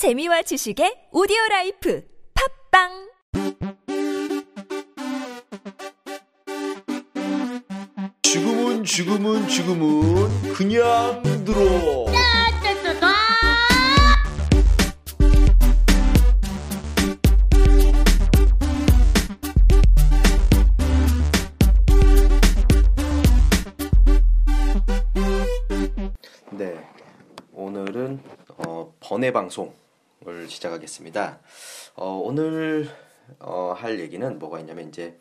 재미와 지식의 오디오 라이프 팝빵! 지금은 지금은 지금은 그냥 들어. 네 오늘은 어, 번외 방송 을 시작하겠습니다 어, 오늘 어, 할 얘기는 뭐가 있냐면 이제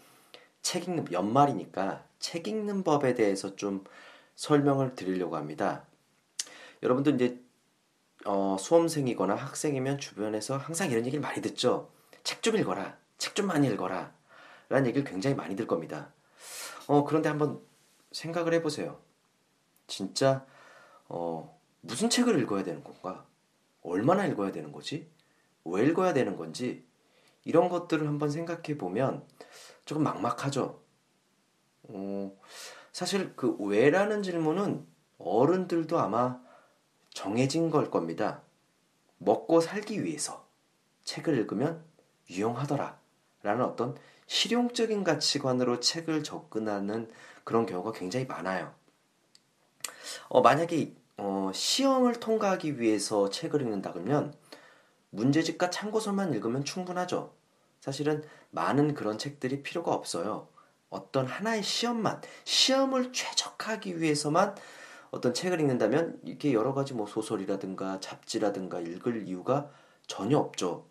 책 읽는 연말이니까 책 읽는 법에 대해서 좀 설명을 드리려고 합니다. 여러분들 이제 어, 수험생이거나 학생이면 주변에서 항상 이런 얘기를 많이 듣죠. 책 좀 읽어라. 책 좀 많이 읽어라. 라는 얘기를 굉장히 많이 들 겁니다. 어, 그런데 한번 생각을 해보세요. 진짜 어, 무슨 책을 읽어야 되는 건가? 얼마나 읽어야 되는 거지? 왜 읽어야 되는 건지 이런 것들을 한번 생각해 보면 조금 막막하죠. 어, 사실 그 왜라는 질문은 어른들도 아마 정해진 걸 겁니다. 먹고 살기 위해서 책을 읽으면 유용하더라. 라는 어떤 실용적인 가치관으로 책을 접근하는 그런 경우가 굉장히 많아요. 어, 만약에 어, 시험을 통과하기 위해서 책을 읽는다 그러면 문제집과 참고서만 읽으면 충분하죠. 사실은 많은 그런 책들이 필요가 없어요. 어떤 하나의 시험만, 시험을 최적화하기 위해서만 어떤 책을 읽는다면 이렇게 여러 가지 뭐 소설이라든가 잡지라든가 읽을 이유가 전혀 없죠.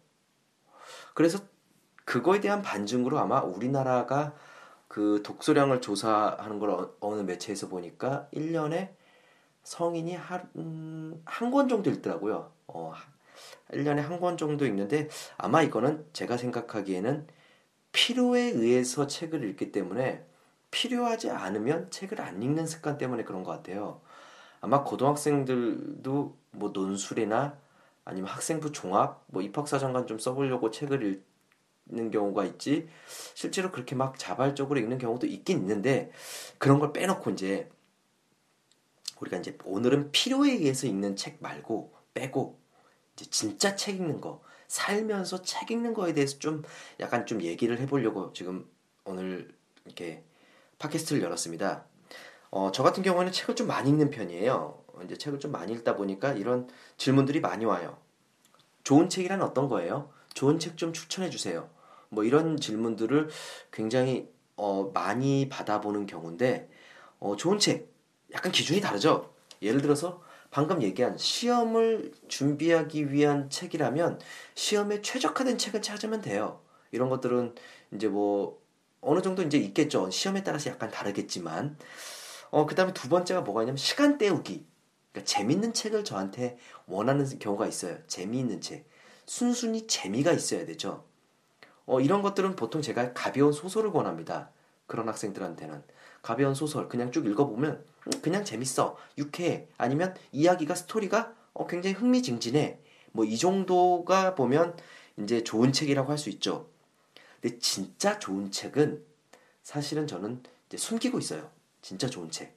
그래서 그거에 대한 반증으로 아마 우리나라가 그 독서량을 조사하는 걸 어, 어느 매체에서 보니까 1년에 성인이 한권 정도 읽더라고요. 어, 1년에 한 권 정도 읽는데 아마 이거는 제가 생각하기에는 필요에 의해서 책을 읽기 때문에 필요하지 않으면 책을 안 읽는 습관 때문에 그런 것 같아요. 아마 고등학생들도 뭐 논술이나 아니면 학생부 종합, 뭐 입학사정관 좀 써보려고 책을 읽는 경우가 있지, 실제로 그렇게 막 자발적으로 읽는 경우도 있긴 있는데, 그런 걸 빼놓고 이제, 우리가 이제 오늘은 필요에 의해서 읽는 책 말고, 빼고, 이제 진짜 책 읽는 거, 살면서 책 읽는 거에 대해서 좀 약간 좀 얘기를 해보려고 지금 오늘 이렇게 팟캐스트를 열었습니다. 어, 저 같은 경우에는 책을 좀 많이 읽는 편이에요. 이제 책을 좀 많이 읽다 보니까 이런 질문들이 많이 와요. 좋은 책이란 어떤 거예요? 좋은 책 좀 추천해 주세요. 뭐 이런 질문들을 굉장히 어, 많이 받아보는 경우인데 어, 좋은 책 약간 기준이 다르죠. 예를 들어서 방금 얘기한 시험을 준비하기 위한 책이라면 시험에 최적화된 책을 찾으면 돼요. 이런 것들은 이제 뭐 어느 정도 이제 있겠죠. 시험에 따라서 약간 다르겠지만 어 그다음에 두 번째가 뭐가 있냐면 시간 때우기. 그러니까 재밌는 책을 저한테 원하는 경우가 있어요. 재미있는 책. 순순히 재미가 있어야 되죠. 어 이런 것들은 보통 제가 가벼운 소설을 권합니다. 그런 학생들한테는 가벼운 소설 그냥 쭉 읽어보면 그냥 재밌어. 유쾌해. 아니면 이야기가 스토리가 어, 굉장히 흥미진진해. 뭐 이 정도가 보면 이제 좋은 책이라고 할 수 있죠. 근데 진짜 좋은 책은 사실은 저는 이제 숨기고 있어요. 진짜 좋은 책.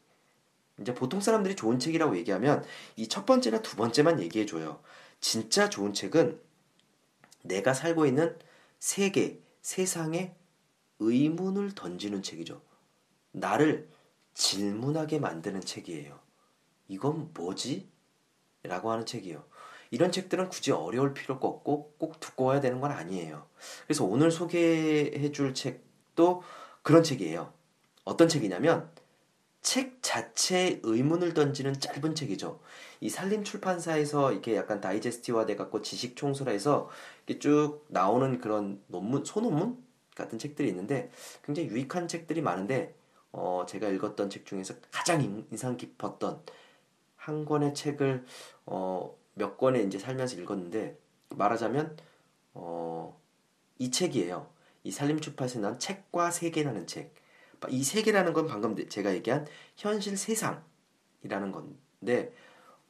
이제 보통 사람들이 좋은 책이라고 얘기하면 이 첫 번째나 두 번째만 얘기해 줘요. 진짜 좋은 책은 내가 살고 있는 세계 세상에 의문을 던지는 책이죠. 나를 질문하게 만드는 책이에요. 이건 뭐지? 라고 하는 책이에요. 이런 책들은 굳이 어려울 필요가 없고 꼭 두꺼워야 되는 건 아니에요. 그래서 오늘 소개해 줄 책도 그런 책이에요. 어떤 책이냐면 책 자체에 의문을 던지는 짧은 책이죠. 이 산림 출판사에서 이렇게 약간 다이제스티화 돼 갖고 지식 총수라해서 이렇게 쭉 나오는 그런 논문, 소논문 같은 책들이 있는데 굉장히 유익한 책들이 많은데 어, 제가 읽었던 책 중에서 가장 인상 깊었던 한 권의 책을 어, 몇 권에 이제 살면서 읽었는데 말하자면 어, 이 책이에요. 이 산림출판에서 난 책과 세계라는 책. 이 세계라는 건 방금 제가 얘기한 현실 세상이라는 건데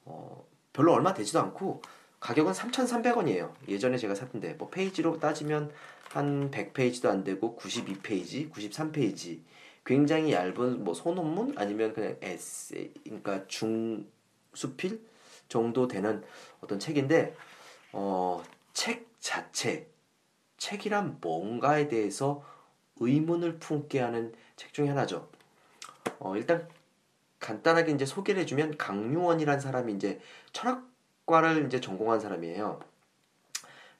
어, 별로 얼마 되지도 않고 가격은 3,300원이에요. 예전에 제가 샀는데 뭐 페이지로 따지면 한 100페이지도 안 되고 92페이지, 93페이지 굉장히 얇은 뭐 소논문 아니면 그냥 에세 그러니까 중수필 정도 되는 어떤 책인데 어 자체, 책이란 뭔가에 대해서 의문을 품게 하는 책 중에 하나죠. 어, 일단 간단하게 이제 소개를 해주면 강유원이라는 사람이 이제 철학과를 이제 전공한 사람이에요.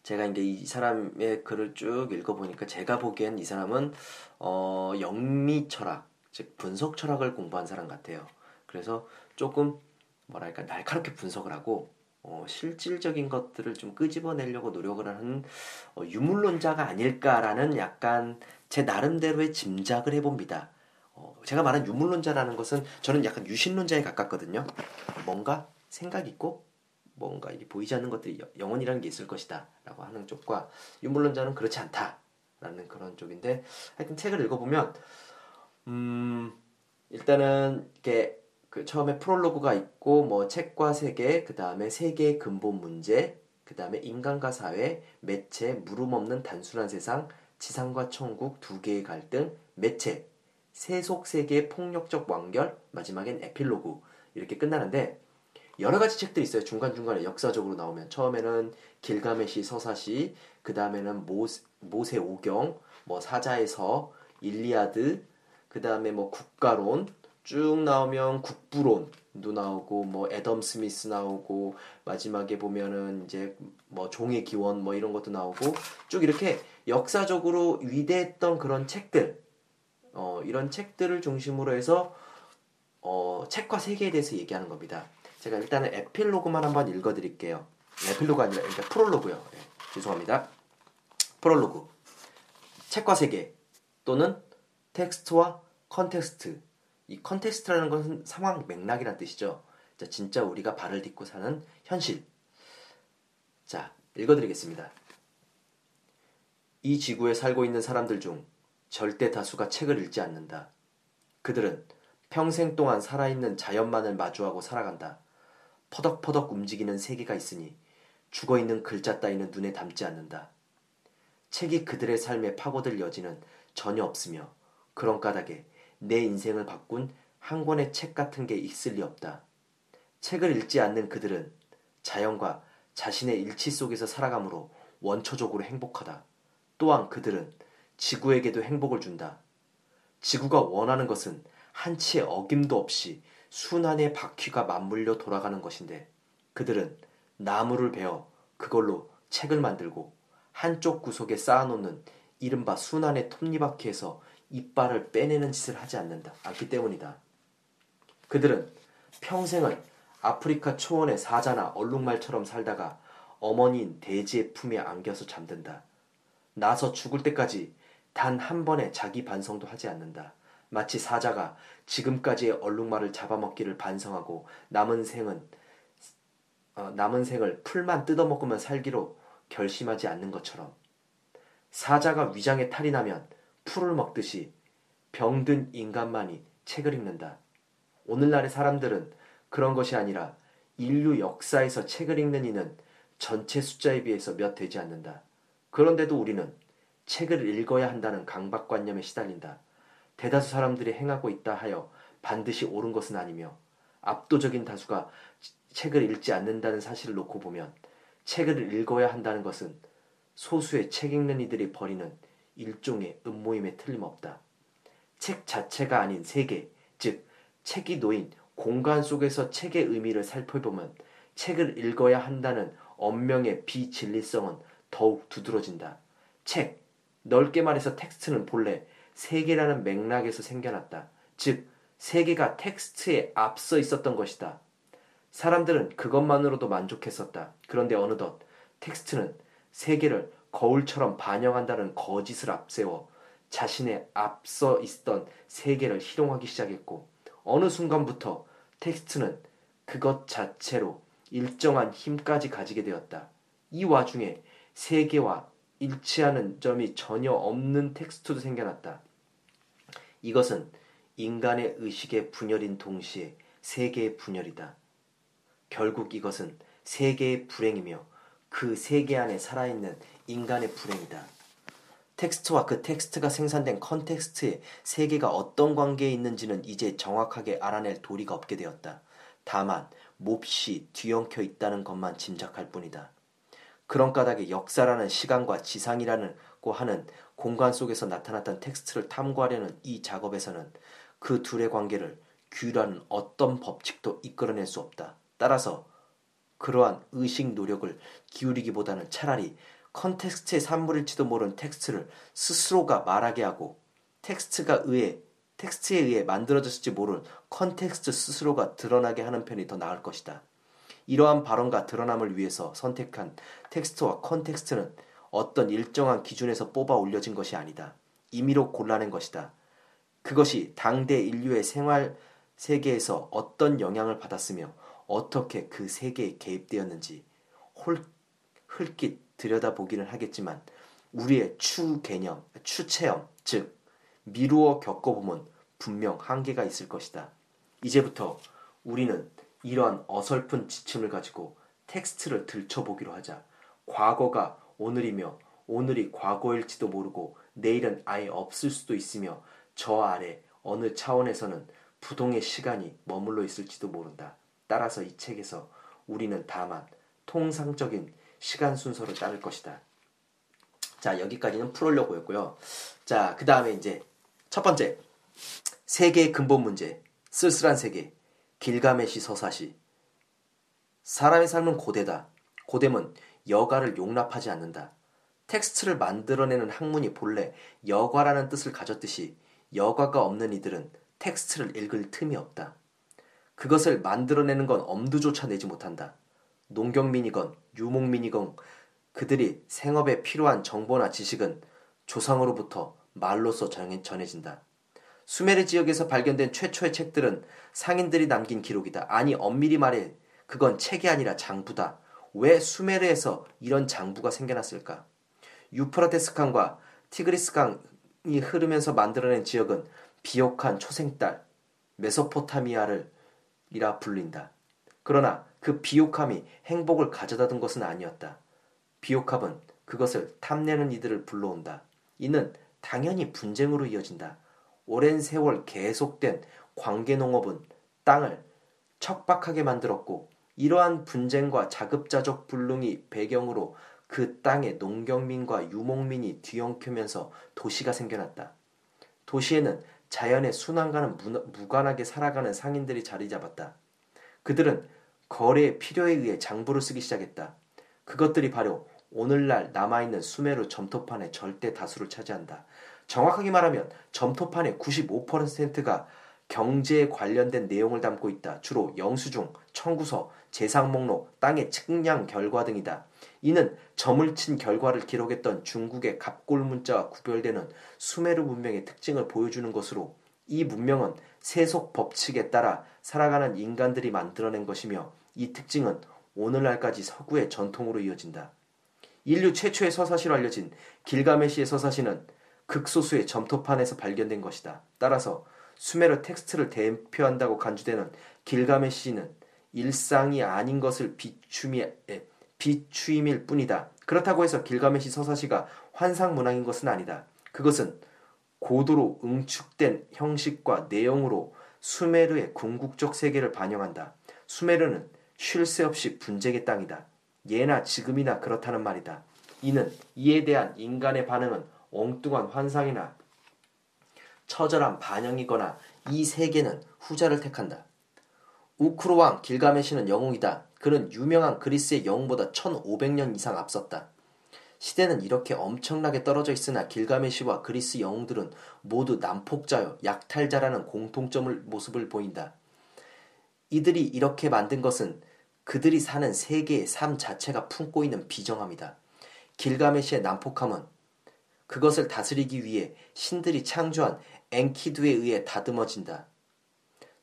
제가 이제 이 사람의 글을 쭉 읽어보니까 제가 보기엔 이 사람은 어, 영미 철학, 즉 분석 철학을 공부한 사람 같아요. 그래서 조금 뭐랄까 날카롭게 분석을 하고 어, 실질적인 것들을 좀 끄집어내려고 노력을 하는 어, 유물론자가 아닐까라는 약간 제 나름대로의 짐작을 해봅니다. 어, 제가 말한 유물론자라는 것은 저는 약간 유신론자에 가깝거든요. 뭔가 생각 있고 뭔가 이게 보이지 않는 것들이 영혼이라는 게 있을 것이다 라고 하는 쪽과 유물론자는 그렇지 않다라는 그런 쪽인데 하여튼 책을 읽어보면 음 일단은 이렇게 그 처음에 프롤로그가 있고 뭐 책과 세계 그 다음에 세계의 근본 문제 그 다음에 인간과 사회 매체 물음 없는 단순한 세상 지상과 천국 두 개의 갈등 매체. 세속 세계의 폭력적 완결 마지막엔 에필로그. 이렇게 끝나는데 여러 가지 책들이 있어요. 중간중간에 역사적으로 나오면 처음에는 길가메시 서사시, 그 다음에는 모세 오경, 뭐 사자의 서, 일리아드, 그 다음에 뭐 국가론 쭉 나오면 국부론도 나오고 뭐 애덤 스미스 나오고 마지막에 보면은 이제 뭐 종의 기원 뭐 이런 것도 나오고 쭉 이렇게 역사적으로 위대했던 그런 책들 어 이런 책들을 중심으로 해서 어 책과 세계에 대해서 얘기하는 겁니다. 제가 일단은 에필로그만 한번 읽어드릴게요. 에필로그 아니라 그러니까 프롤로그요. 네, 죄송합니다. 프롤로그. 책과 세계 또는 텍스트와 context. 이 context라는 것은 상황 맥락이란 뜻이죠. 자, 진짜 우리가 발을 딛고 사는 현실. 자, 읽어드리겠습니다. 이 지구에 살고 있는 사람들 중 절대 다수가 책을 읽지 않는다. 그들은 평생 동안 살아있는 자연만을 마주하고 살아간다. 퍼덕퍼덕 움직이는 세계가 있으니 죽어 있는 글자 따위는 눈에 담지 않는다. 책이 그들의 삶에 파고들 여지는 전혀 없으며 그런 까닭에 내 인생을 바꾼 한 권의 책 같은 게 있을 리 없다. 책을 읽지 않는 그들은 자연과 자신의 일치 속에서 살아가므로 원초적으로 행복하다. 또한 그들은 지구에게도 행복을 준다. 지구가 원하는 것은 한치의 어김도 없이 순환의 바퀴가 맞물려 돌아가는 것인데 그들은 나무를 베어 그걸로 책을 만들고 한쪽 구석에 쌓아놓는 이른바 순환의 톱니바퀴에서 이빨을 빼내는 짓을 하지 않는다. 않기 때문이다. 그들은 평생을 아프리카 초원의 사자나 얼룩말처럼 살다가 어머니인 돼지의 품에 안겨서 잠든다. 나서 죽을 때까지 단 한 번의 자기 반성도 하지 않는다. 마치 사자가 지금까지의 얼룩말을 잡아먹기를 반성하고 남은 생은 어, 남은 생을 풀만 뜯어먹으면 살기로 결심하지 않는 것처럼 사자가 위장에 탈이 나면 풀을 먹듯이 병든 인간만이 책을 읽는다. 오늘날의 사람들은 그런 것이 아니라 인류 역사에서 책을 읽는 이는 전체 숫자에 비해서 몇 되지 않는다. 그런데도 우리는 책을 읽어야 한다는 강박관념에 시달린다. 대다수 사람들이 행하고 있다 하여 반드시 옳은 것은 아니며 압도적인 다수가 책을 읽지 않는다는 사실을 놓고 보면 책을 읽어야 한다는 것은 소수의 책 읽는 이들이 벌이는 일종의 음모임에 틀림없다. 책 자체가 아닌 세계, 즉 책이 놓인 공간 속에서 책의 의미를 살펴보면 책을 읽어야 한다는 언명의 비진리성은 더욱 두드러진다. 책, 넓게 말해서 텍스트는 본래 세계라는 맥락에서 생겨났다. 즉, 세계가 텍스트에 앞서 있었던 것이다. 사람들은 그것만으로도 만족했었다. 그런데 어느덧 텍스트는 세계를 거울처럼 반영한다는 거짓을 앞세워 자신에 앞서 있던 세계를 희롱하기 시작했고 어느 순간부터 텍스트는 그것 자체로 일정한 힘까지 가지게 되었다. 이 와중에 세계와 일치하는 점이 전혀 없는 텍스트도 생겨났다. 이것은 인간의 의식의 분열인 동시에 세계의 분열이다. 결국 이것은 세계의 불행이며 그 세계 안에 살아있는 인간의 불행이다. 텍스트와 그 텍스트가 생산된 context의 세계가 어떤 관계에 있는지는 이제 정확하게 알아낼 도리가 없게 되었다. 다만 몹시 뒤엉켜 있다는 것만 짐작할 뿐이다. 그런 까닭에 역사라는 시간과 지상이라고 하는 공간 속에서 나타났던 텍스트를 탐구하려는 이 작업에서는 그 둘의 관계를 규율하는 어떤 법칙도 이끌어낼 수 없다. 따라서 그러한 의식 노력을 기울이기보다는 차라리 context의 산물일지도 모르는 텍스트를 스스로가 말하게 하고 텍스트가 의해 텍스트에 의해 만들어졌을지 모를 context 스스로가 드러나게 하는 편이 더 나을 것이다. 이러한 발언과 드러남을 위해서 선택한 텍스트와 context는 어떤 일정한 기준에서 뽑아 올려진 것이 아니다. 임의로 골라낸 것이다. 그것이 당대 인류의 생활 세계에서 어떤 영향을 받았으며 어떻게 그 세계에 개입되었는지 홀, 흘깃 들여다보기는 하겠지만 우리의 추 개념, 추 체험, 즉 미루어 겪어보면 분명 한계가 있을 것이다. 이제부터 우리는 이러한 어설픈 지침을 가지고 텍스트를 들춰보기로 하자. 과거가 오늘이며 오늘이 과거일지도 모르고 내일은 아예 없을 수도 있으며 저 아래 어느 차원에서는 부동의 시간이 머물러 있을지도 모른다. 따라서 이 책에서 우리는 다만 통상적인 시간 순서를 따를 것이다. 자, 여기까지는 프롤로그였고요. 자, 그 다음에 이제 첫 번째. 세계의 근본 문제. 쓸쓸한 세계. 길가메시 서사시. 사람의 삶은 고되다. 고됨은 여가를 용납하지 않는다. 텍스트를 만들어내는 학문이 본래 여가라는 뜻을 가졌듯이 여가가 없는 이들은 텍스트를 읽을 틈이 없다. 그것을 만들어내는 건 엄두조차 내지 못한다. 농경민이건 유목민이건 그들이 생업에 필요한 정보나 지식은 조상으로부터 말로써 전해진다. 수메르 지역에서 발견된 최초의 책들은 상인들이 남긴 기록이다. 아니 엄밀히 말해 그건 책이 아니라 장부다. 왜 수메르에서 이런 장부가 생겨났을까? 유프라테스 강과 티그리스 강이 흐르면서 만들어낸 지역은 비옥한 초생딸 메소포타미아를 이라 불린다. 그러나 그 비옥함이 행복을 가져다 둔 것은 아니었다. 비옥함은 그것을 탐내는 이들을 불러온다. 이는 당연히 분쟁으로 이어진다. 오랜 세월 계속된 관계농업은 땅을 척박하게 만들었고 이러한 분쟁과 자급자족 불능이 배경으로 그 땅의 농경민과 유목민이 뒤엉켜면서 도시가 생겨났다. 도시에는 자연의 순환과는 무관하게 살아가는 상인들이 자리 잡았다. 그들은 거래의 필요에 의해 장부를 쓰기 시작했다. 그것들이 바로 오늘날 남아있는 수메르 점토판의 절대 다수를 차지한다. 정확하게 말하면 점토판의 95%가 경제에 관련된 내용을 담고 있다. 주로 영수증, 청구서, 재산 목록, 땅의 측량 결과 등이다. 이는 점을 친 결과를 기록했던 중국의 갑골 문자와 구별되는 수메르 문명의 특징을 보여주는 것으로 이 문명은 세속 법칙에 따라 살아가는 인간들이 만들어낸 것이며 이 특징은 오늘날까지 서구의 전통으로 이어진다. 인류 최초의 서사시로 알려진 길가메시의 서사시는 극소수의 점토판에서 발견된 것이다. 따라서 수메르 텍스트를 대표한다고 간주되는 길가메시는 일상이 아닌 것을 비추미, 비추임일 뿐이다. 그렇다고 해서 길가메시 서사시가 환상문학인 것은 아니다. 그것은 고도로 응축된 형식과 내용으로 수메르의 궁극적 세계를 반영한다. 수메르는 쉴 새 없이 분쟁의 땅이다. 예나 지금이나 그렇다는 말이다. 이는 이에 대한 인간의 반응은 엉뚱한 환상이나 처절한 반영이거나 이 세계는 후자를 택한다. 우크로 왕 길가메시는 영웅이다. 그는 유명한 그리스의 영웅보다 1500년 이상 앞섰다. 시대는 이렇게 엄청나게 떨어져 있으나 길가메시와 그리스 영웅들은 모두 난폭자여 약탈자라는 공통점을 모습을 보인다. 이들이 이렇게 만든 것은 그들이 사는 세계의 삶 자체가 품고 있는 비정함이다. 길가메시의 난폭함은 그것을 다스리기 위해 신들이 창조한 엔키두에 의해 다듬어진다.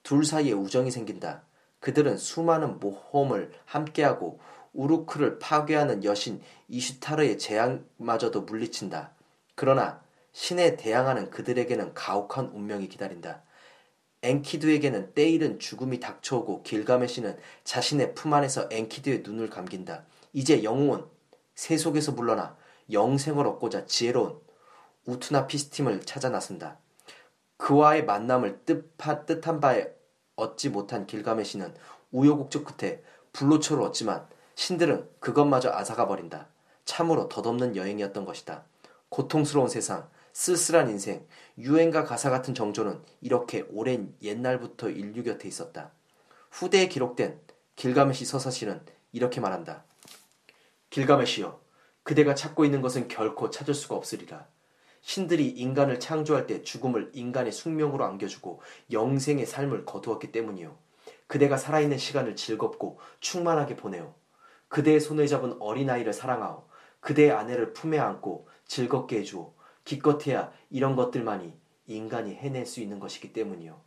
둘 사이에 우정이 생긴다. 그들은 수많은 모험을 함께하고 우루크를 파괴하는 여신 이슈타르의 재앙마저도 물리친다. 그러나 신에 대항하는 그들에게는 가혹한 운명이 기다린다. 엔키두에게는 때이른 죽음이 닥쳐오고 길가메시는 자신의 품 안에서 엔키두의 눈을 감긴다. 이제 영웅은 새 속에서 물러나 영생을 얻고자 지혜로운 우투나 피스팀을 찾아 나선다. 그와의 만남을 뜻하, 뜻한 바에 얻지 못한 길가메시는 우여곡절 끝에 불로초를 얻지만 신들은 그것마저 앗아가 버린다. 참으로 덧없는 여행이었던 것이다. 고통스러운 세상, 쓸쓸한 인생, 유행과 가사 같은 정조는 이렇게 오랜 옛날부터 인류 곁에 있었다. 후대에 기록된 길가메시 서사시는 이렇게 말한다. 길가메시여, 그대가 찾고 있는 것은 결코 찾을 수가 없으리라. 신들이 인간을 창조할 때 죽음을 인간의 숙명으로 안겨주고 영생의 삶을 거두었기 때문이요. 그대가 살아있는 시간을 즐겁고 충만하게 보내요. 그대의 손을 잡은 어린아이를 사랑하오. 그대의 아내를 품에 안고 즐겁게 해주오. 기껏해야 이런 것들만이 인간이 해낼 수 있는 것이기 때문이요.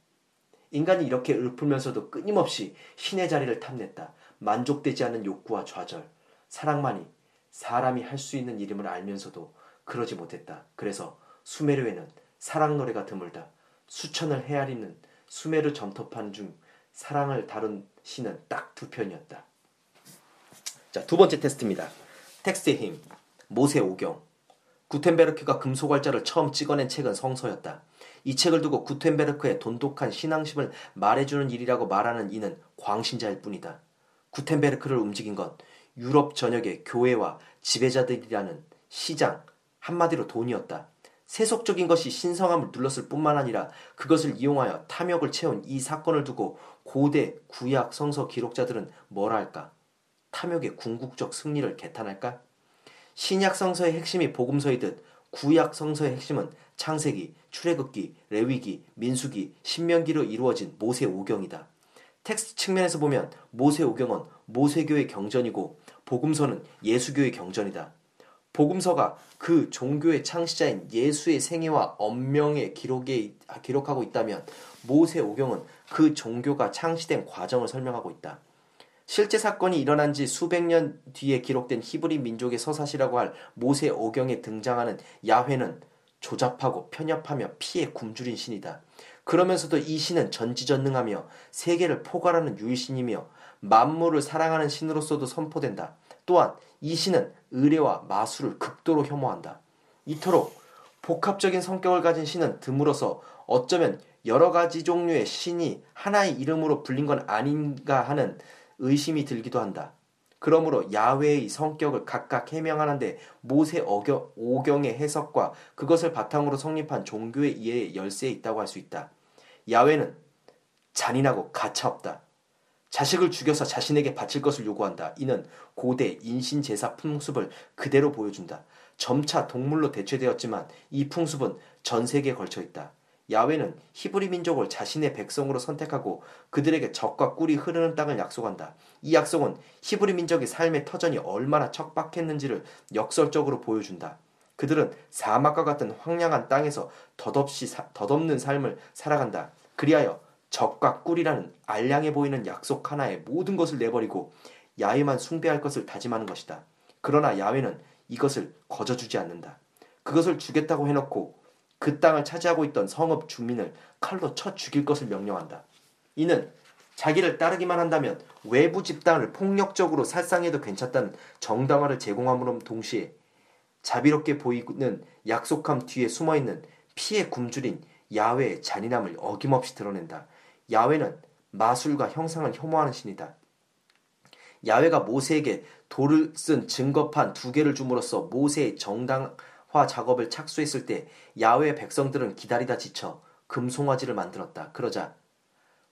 인간이 이렇게 읊으면서도 끊임없이 신의 자리를 탐냈다. 만족되지 않은 욕구와 좌절, 사랑만이 사람이 할 수 있는 일임을 알면서도 그러지 못했다. 그래서 수메르에는 사랑 노래가 드물다. 수천을 헤아리는 수메르 점토판 중 사랑을 다룬 시는 딱 두 편이었다. 자, 두 번째 테스트입니다. 텍스트의 힘. 모세 오경. 구텐베르크가 금속활자를 처음 찍어낸 책은 성서였다. 이 책을 두고 구텐베르크의 돈독한 신앙심을 말해주는 일이라고 말하는 이는 광신자일 뿐이다. 구텐베르크를 움직인 건 유럽 전역의 교회와 지배자들이라는 시장, 한마디로 돈이었다. 세속적인 것이 신성함을 눌렀을 뿐만 아니라 그것을 이용하여 탐욕을 채운 이 사건을 두고 고대 구약 성서 기록자들은 뭐라 할까? 탐욕의 궁극적 승리를 개탄할까? 신약 성서의 핵심이 복음서이듯 구약 성서의 핵심은 창세기, 출애굽기, 레위기, 민수기, 신명기로 이루어진 모세 오경이다. 텍스트 측면에서 보면 모세 오경은 모세교의 경전이고 복음서는 예수교의 경전이다. 복음서가 그 종교의 창시자인 예수의 생애와 언명의 기록에 기록하고 있다면 모세 오경은 그 종교가 창시된 과정을 설명하고 있다. 실제 사건이 일어난 지 수백 년 뒤에 기록된 히브리 민족의 서사시라고 할 모세 오경에 등장하는 야훼는 조잡하고 편협하며 피에 굶주린 신이다. 그러면서도 이 신은 전지전능하며 세계를 포괄하는 유일신이며 만물을 사랑하는 신으로서도 선포된다. 또한 이 신은 의뢰와 마술을 극도로 혐오한다. 이토록 복합적인 성격을 가진 신은 드물어서 어쩌면 여러 가지 종류의 신이 하나의 이름으로 불린 건 아닌가 하는 의심이 들기도 한다. 그러므로 야외의 성격을 각각 해명하는데 모세 어경, 오경의 해석과 그것을 바탕으로 성립한 종교의 이해의 열쇠에 있다고 할 수 있다. 야외는 잔인하고 가차없다. 자식을 죽여서 자신에게 바칠 것을 요구한다. 이는 고대 인신 제사 풍습을 그대로 보여준다. 점차 동물로 대체되었지만 이 풍습은 전 세계에 걸쳐 있다. 야훼는 히브리 민족을 자신의 백성으로 선택하고 그들에게 적과 꿀이 흐르는 땅을 약속한다. 이 약속은 히브리 민족의 삶의 터전이 얼마나 척박했는지를 역설적으로 보여준다. 그들은 사막과 같은 황량한 땅에서 덧없이 사, 덧없는 삶을 살아간다. 그리하여 적과 꿀이라는 알량해 보이는 약속 하나에 모든 것을 내버리고 야훼만 숭배할 것을 다짐하는 것이다. 그러나 야훼는 이것을 거저주지 않는다. 그것을 주겠다고 해놓고 그 땅을 차지하고 있던 성읍 주민을 칼로 쳐 죽일 것을 명령한다. 이는 자기를 따르기만 한다면 외부 집단을 폭력적으로 살상해도 괜찮다는 정당화를 제공함으로 동시에 자비롭게 보이는 약속함 뒤에 숨어있는 피에 굶주린 야훼의 잔인함을 어김없이 드러낸다. 야훼는 마술과 형상을 혐오하는 신이다. 야훼가 모세에게 돌을 쓴 증거판 두 개를 줌으로써 모세의 정당 화 작업을 착수했을 때 야외 백성들은 기다리다 지쳐 금송아지를 만들었다. 그러자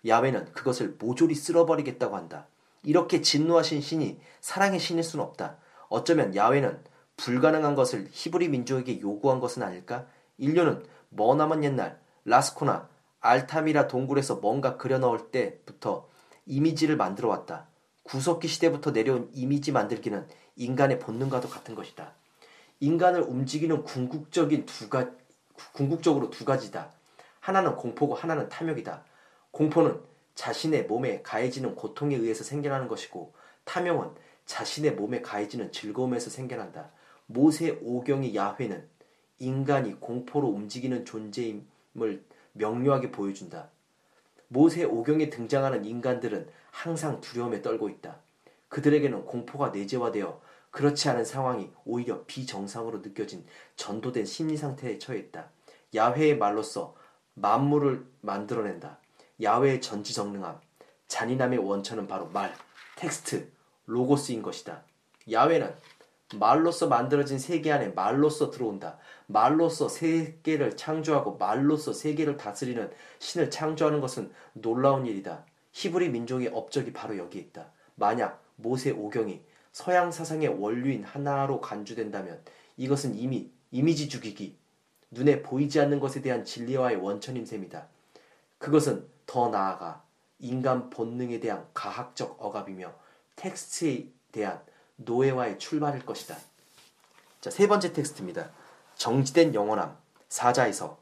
야외는 그것을 모조리 쓸어버리겠다고 한다. 이렇게 진노하신 신이 사랑의 신일 수는 없다. 어쩌면 야외는 불가능한 것을 히브리 민족에게 요구한 것은 아닐까? 인류는 머나먼 옛날 라스코나 알타미라 동굴에서 뭔가 그려 넣을 때부터 이미지를 만들어 왔다. 구석기 시대부터 내려온 이미지 만들기는 인간의 본능과도 같은 것이다. 인간을 움직이는 궁극적인 두 가, 궁극적으로 두 가지다. 하나는 공포고 하나는 탐욕이다. 공포는 자신의 몸에 가해지는 고통에 의해서 생겨나는 것이고 탐욕은 자신의 몸에 가해지는 즐거움에서 생겨난다. 모세 오경의 야훼는 인간이 공포로 움직이는 존재임을 명료하게 보여준다. 모세 오경에 등장하는 인간들은 항상 두려움에 떨고 있다. 그들에게는 공포가 내재화되어 그렇지 않은 상황이 오히려 비정상으로 느껴진 전도된 심리 상태에 처했다. 야훼의 말로써 만물을 만들어낸다. 야훼의 전지전능함, 잔인함의 원천은 바로 말, 텍스트, 로고스인 것이다. 야훼는 말로서 만들어진 세계 안에 말로서 들어온다. 말로서 세계를 창조하고 말로서 세계를 다스리는 신을 창조하는 것은 놀라운 일이다. 히브리 민족의 업적이 바로 여기에 있다. 만약 모세 오경이 서양 사상의 원류인 하나로 간주된다면 이것은 이미 이미지 죽이기, 눈에 보이지 않는 것에 대한 진리화의 원천인 셈이다. 그것은 더 나아가 인간 본능에 대한 가학적 억압이며 텍스트에 대한 노예화의 출발일 것이다. 자, 세 번째 텍스트입니다. 정지된 영원함, 사자의 서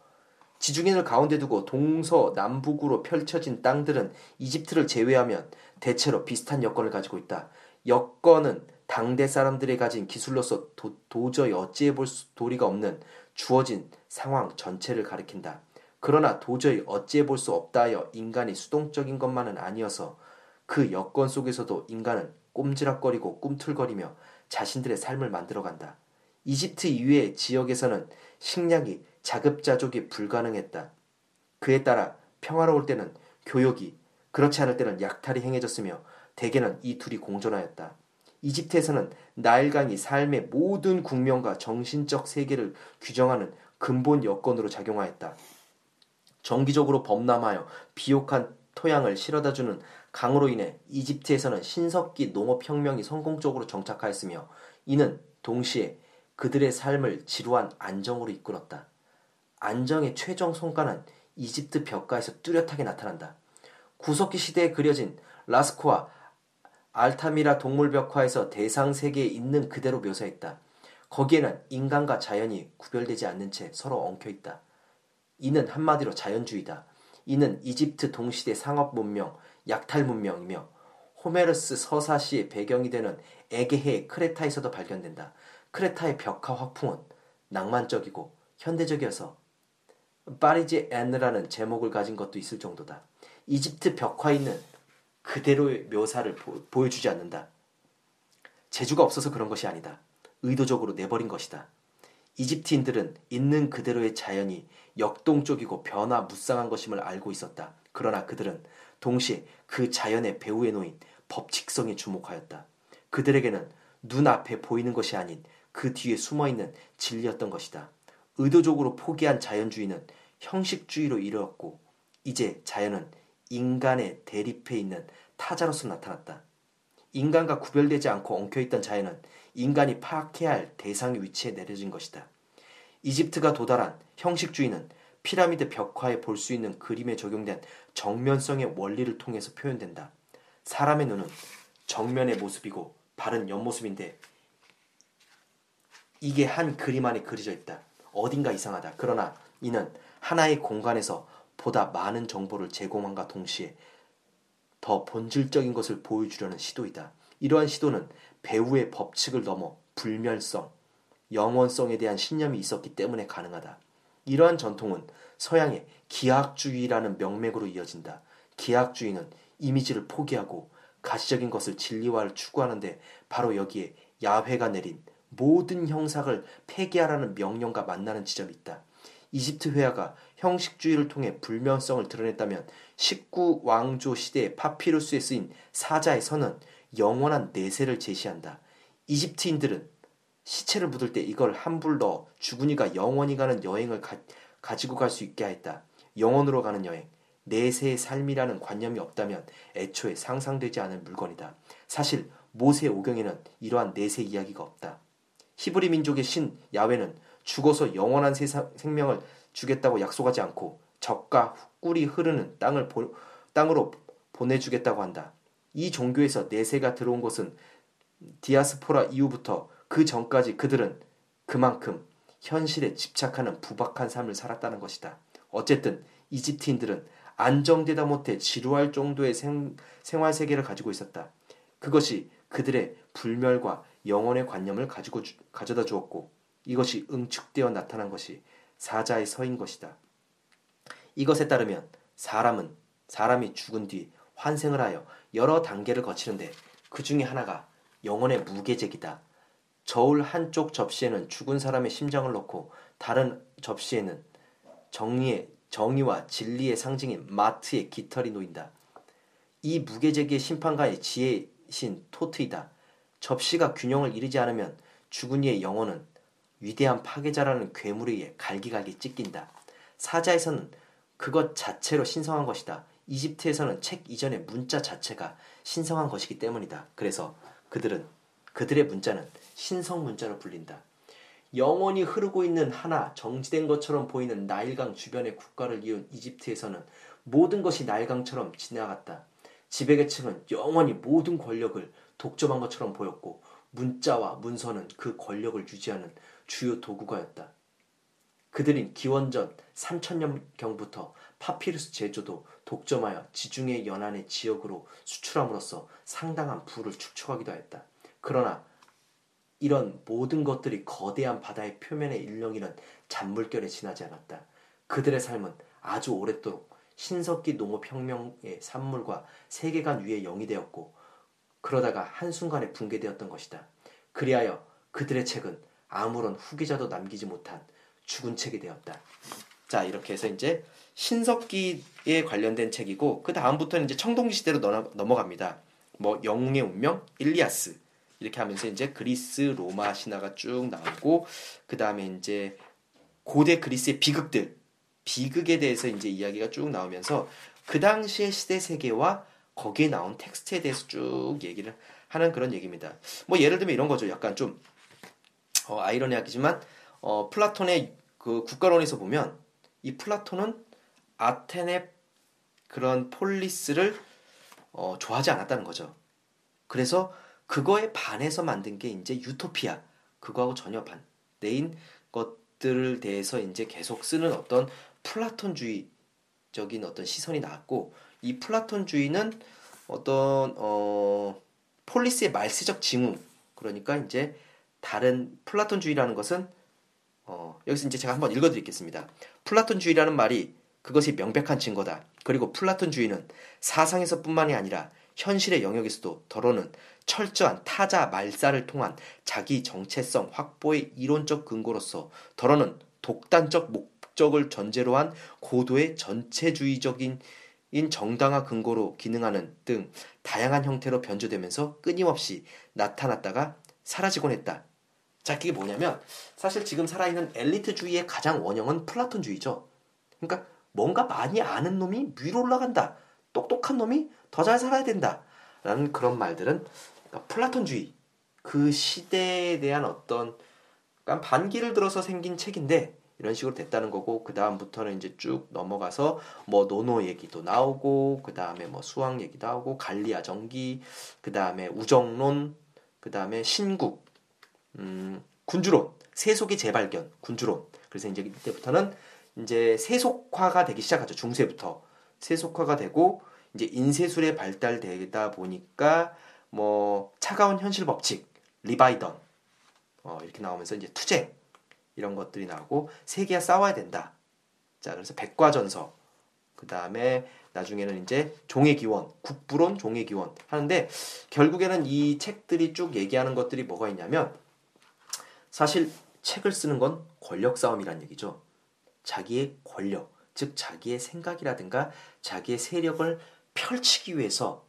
지중해를 가운데 두고 동서 남북으로 펼쳐진 땅들은 이집트를 제외하면 대체로 비슷한 여건을 가지고 있다. 여건은 당대 사람들이 가진 기술로서 도, 저히 어찌해 볼 도리가 없는 주어진 상황 전체를 가리킨다. 그러나 도저히 어찌해 볼 수 없다 하여 인간이 수동적인 것만은 아니어서 그 여건 속에서도 인간은 꼼지락거리고 꿈틀거리며 자신들의 삶을 만들어간다. 이집트 이외의 지역에서는 식량이 자급자족이 불가능했다. 그에 따라 평화로울 때는 교역이, 그렇지 않을 때는 약탈이 행해졌으며 대개는 이 둘이 공존하였다. 이집트에서는 나일강이 삶의 모든 국면과 정신적 세계를 규정하는 근본 여건으로 작용하였다. 정기적으로 범람하여 비옥한 토양을 실어다 주는 강으로 인해 이집트에서는 신석기 농업혁명이 성공적으로 정착하였으며 이는 동시에 그들의 삶을 지루한 안정으로 이끌었다. 안정의 최종 성과는 이집트 벽가에서 뚜렷하게 나타난다. 구석기 시대에 그려진 라스코와 알타미라 동물벽화에서 대상 세계에 있는 그대로 묘사했다. 거기에는 인간과 자연이 구별되지 않는 채 서로 엉켜 있다. 이는 한마디로 자연주의다. 이는 이집트 동시대 상업 문명, 약탈 문명이며 호메르스 서사시의 배경이 되는 에게해 크레타에서도 발견된다. 크레타의 벽화 화풍은 낭만적이고 현대적이어서 파리지 앤느라는 제목을 가진 것도 있을 정도다. 이집트 벽화에 있는 그대로의 묘사를 보, 여주지 않는다. 재주가 없어서 그런 것이 아니다. 의도적으로 내버린 것이다. 이집트인들은 있는 그대로의 자연이 역동적이고 변화 무쌍한 것임을 알고 있었다. 그러나 그들은 동시에 그 자연의 배후에 놓인 법칙성에 주목하였다. 그들에게는 눈앞에 보이는 것이 아닌 그 뒤에 숨어 있는 진리였던 것이다. 의도적으로 포기한 자연주의는 형식주의로 이르렀고 이제 자연은 인간의 대립해 있는 타자로서 나타났다. 인간과 구별되지 않고 엉켜있던 자연은 인간이 파악해야 할 대상의 위치에 내려진 것이다. 이집트가 도달한 형식주의는 피라미드 벽화에 볼 수 있는 그림에 적용된 정면성의 원리를 통해서 표현된다. 사람의 눈은 정면의 모습이고 발은 옆모습인데 이게 한 그림 안에 그려져 있다. 어딘가 이상하다. 그러나 이는 하나의 공간에서 보다 많은 정보를 제공함과 동시에 더 본질적인 것을 보여주려는 시도이다. 이러한 시도는 배우의 법칙을 넘어 불멸성, 영원성에 대한 신념이 있었기 때문에 가능하다. 이러한 전통은 서양의 기하학주의라는 명맥으로 이어진다. 기하학주의는 이미지를 포기하고 가시적인 것을 진리화를 추구하는데 바로 여기에 야훼가 내린 모든 형상을 폐기하라는 명령과 만나는 지점이 있다. 이집트 회화가 형식주의를 통해 불면성을 드러냈다면 19왕조 시대의 파피루스에 쓰인 사자의 선은 영원한 내세를 제시한다. 이집트인들은 시체를 묻을 때 이걸 한불 넣어 죽은이가 영원히 가는 여행을 가, 가지고 갈 수 있게 하였다. 영원으로 가는 여행. 내세의 삶이라는 관념이 없다면 애초에 상상되지 않을 물건이다. 사실 모세 오경에는 이러한 내세 이야기가 없다. 히브리 민족의 신 야훼는 죽어서 영원한 세상, 생명을 주겠다고 약속하지 않고 적과 꿀이 흐르는 땅을 보, 땅으로 보내주겠다고 한다. 이 종교에서 내세가 들어온 것은 디아스포라 이후부터 그 전까지 그들은 그만큼 현실에 집착하는 부박한 삶을 살았다는 것이다. 어쨌든 이집트인들은 안정되다 못해 지루할 정도의 생, 생활 세계를 가지고 있었다. 그것이 그들의 불멸과 영혼의 관념을 가지고 주, 가져다 주었고 이것이 응축되어 나타난 것이 사자의 서인 것이다. 이것에 따르면 사람은 사람이 죽은 뒤 환생을 하여 여러 단계를 거치는데 그 중에 하나가 영혼의 무계제기다. 저울 한쪽 접시에는 죽은 사람의 심장을 넣고 다른 접시에는 정의의 정의와 진리의 상징인 마트의 깃털이 놓인다. 이 무계제기의 심판가의 지혜신 토트이다. 접시가 균형을 이루지 않으면 죽은 이의 영혼은 위대한 파괴자라는 괴물에 의해 갈기갈기 찢긴다. 사자에서는 그것 자체로 신성한 것이다. 이집트에서는 책 이전의 문자 자체가 신성한 것이기 때문이다. 그래서 그들은 그들의 문자는 신성 문자로 불린다. 영원히 흐르고 있는 하나 정지된 것처럼 보이는 나일강 주변의 국가를 이은 이집트에서는 모든 것이 나일강처럼 지나갔다. 지배계층은 영원히 모든 권력을 독점한 것처럼 보였고 문자와 문서는 그 권력을 유지하는 주요 도구가였다. 그들은 기원전 3천년경부터 파피루스 제조도 독점하여 지중해 연안의 지역으로 수출함으로써 상당한 부를 축적하기도 하였다. 그러나 이런 모든 것들이 거대한 바다의 표면에 일렁이는 잔물결에 지나지 않았다. 그들의 삶은 아주 오랫도록 신석기 농업혁명의 산물과 세계관 위에 영이 되었고 그러다가 한순간에 붕괴되었던 것이다. 그리하여 그들의 책은 아무런 후기자도 남기지 못한 죽은 책이 되었다. 자, 이렇게 해서 이제 신석기에 관련된 책이고 그 다음부터는 이제 청동기 시대로 넘어갑니다. 뭐 영웅의 운명, 일리아스 이렇게 하면서 이제 그리스, 로마 신화가 쭉 나오고 그 다음에 이제 고대 그리스의 비극들, 비극에 대해서 이제 이야기가 쭉 나오면서 그 당시의 시대 세계와 거기에 나온 텍스트에 대해서 쭉 얘기를 하는 그런 얘기입니다. 뭐 예를 들면 이런 거죠. 약간 좀 어, 아이러니하지만 어, 플라톤의 그 국가론에서 보면 이 플라톤은 아테네 그런 폴리스를 어, 좋아하지 않았다는 거죠. 그래서 그거에 반해서 만든 게 이제 유토피아 그거하고 전혀 반대인 것들을 대해서 이제 계속 쓰는 어떤 플라톤주의적인 어떤 시선이 나왔고 이 플라톤주의는 어떤 어 폴리스의 말세적 징후 그러니까 이제 다른 플라톤주의라는 것은 어 여기서 이제 제가 한번 읽어드리겠습니다. 플라톤주의라는 말이 그것이 명백한 증거다. 그리고 플라톤주의는 사상에서뿐만이 아니라 현실의 영역에서도 더러는 철저한 타자 말사를 통한 자기 정체성 확보의 이론적 근거로서 더러는 독단적 목적을 전제로 한 고도의 전체주의적인 정당화 근거로 기능하는 등 다양한 형태로 변조되면서 끊임없이 나타났다가 사라지곤 했다. 자, 그게 뭐냐면 사실 지금 살아있는 엘리트주의의 가장 원형은 플라톤주의죠. 그러니까 뭔가 많이 아는 놈이 위로 올라간다. 똑똑한 놈이 더 잘 살아야 된다. 라는 그런 말들은 그러니까 플라톤주의 그 시대에 대한 어떤 그러니까 반기를 들어서 생긴 책인데 이런 식으로 됐다는 거고 그 다음부터는 이제 쭉 넘어가서 뭐 논어 얘기도 나오고 그 다음에 뭐 수학 얘기도 하고 갈리아 전기 그 다음에 우정론 그 다음에 신국 음, 군주론 세속의 재발견 군주론 그래서 이제 이때부터는 이제 세속화가 되기 시작하죠 중세부터 세속화가 되고 이제 인쇄술에 발달되다 보니까 뭐 차가운 현실 법칙 리바이던 어, 이렇게 나오면서 이제 투쟁 이런 것들이 나오고 세계와 싸워야 된다. 자, 그래서 백과전서. 그 다음에 나중에는 이제 종의 기원, 국부론, 종의 기원 하는데 결국에는 이 책들이 쭉 얘기하는 것들이 뭐가 있냐면 사실 책을 쓰는 건 권력 싸움이란 얘기죠. 자기의 권력, 즉 자기의 생각이라든가 자기의 세력을 펼치기 위해서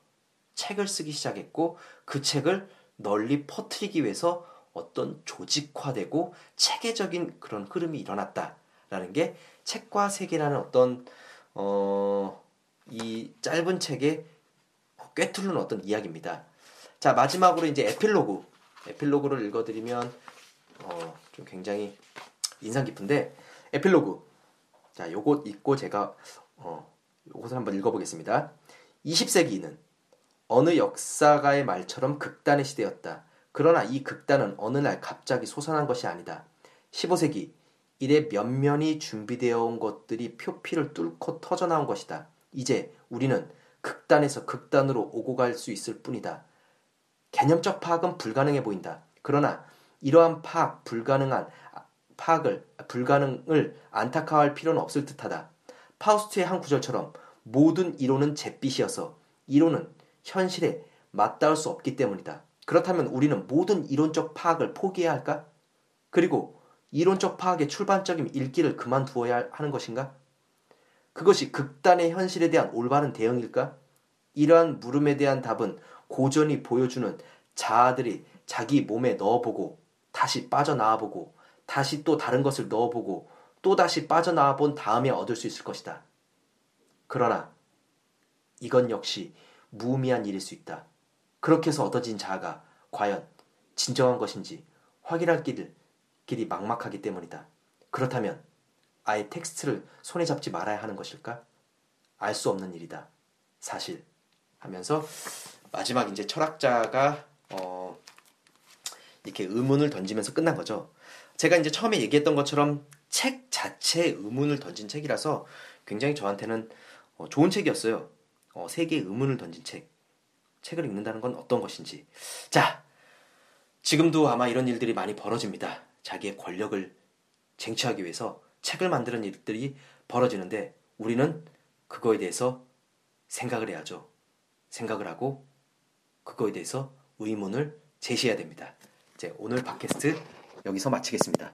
책을 쓰기 시작했고 그 책을 널리 퍼뜨리기 위해서 어떤 조직화되고 체계적인 그런 흐름이 일어났다라는 게 책과 세계라는 어떤 어, 이 짧은 책에 꿰뚫는 어떤 이야기입니다. 자 마지막으로 이제 에필로그 에필로그를 읽어드리면 어, 좀 굉장히 인상 깊은데 에필로그 자 요것 읽고 제가 어, 요것을 한번 읽어보겠습니다. 20세기는 어느 역사가의 말처럼 극단의 시대였다. 그러나 이 극단은 어느 날 갑자기 솟아난 것이 아니다. 15세기 이래 면면이 준비되어 온 것들이 표피를 뚫고 터져나온 것이다. 이제 우리는 극단에서 극단으로 오고 갈 수 있을 뿐이다. 개념적 파악은 불가능해 보인다. 그러나 이러한 파악 불가능한 파악을 불가능을 안타까워할 필요는 없을 듯하다. 파우스트의 한 구절처럼 모든 이론은 잿빛이어서 이론은 현실에 맞닿을 수 없기 때문이다. 그렇다면 우리는 모든 이론적 파악을 포기해야 할까? 그리고 이론적 파악의 출발점인 읽기를 그만두어야 하는 것인가? 그것이 극단의 현실에 대한 올바른 대응일까? 이러한 물음에 대한 답은 고전이 보여주는 자아들이 자기 몸에 넣어보고 다시 빠져나와보고 다시 또 다른 것을 넣어보고 또 다시 빠져나와 본 다음에 얻을 수 있을 것이다. 그러나 이건 역시 무의미한 일일 수 있다. 그렇게 해서 얻어진 자아가 과연 진정한 것인지 확인할 길, 길이 막막하기 때문이다. 그렇다면 아예 텍스트를 손에 잡지 말아야 하는 것일까? 알 수 없는 일이다. 사실 하면서 마지막 이제 철학자가 어 이렇게 의문을 던지면서 끝난 거죠. 제가 이제 처음에 얘기했던 것처럼 책 자체에 의문을 던진 책이라서 굉장히 저한테는 어 좋은 책이었어요. 어 세계의 의문을 던진 책. 책을 읽는다는 건 어떤 것인지. 자, 지금도 아마 이런 일들이 많이 벌어집니다. 자기의 권력을 쟁취하기 위해서 책을 만드는 일들이 벌어지는데 우리는 그거에 대해서 생각을 해야죠. 생각을 하고 그거에 대해서 의문을 제시해야 됩니다. 이제 오늘 팟캐스트 여기서 마치겠습니다.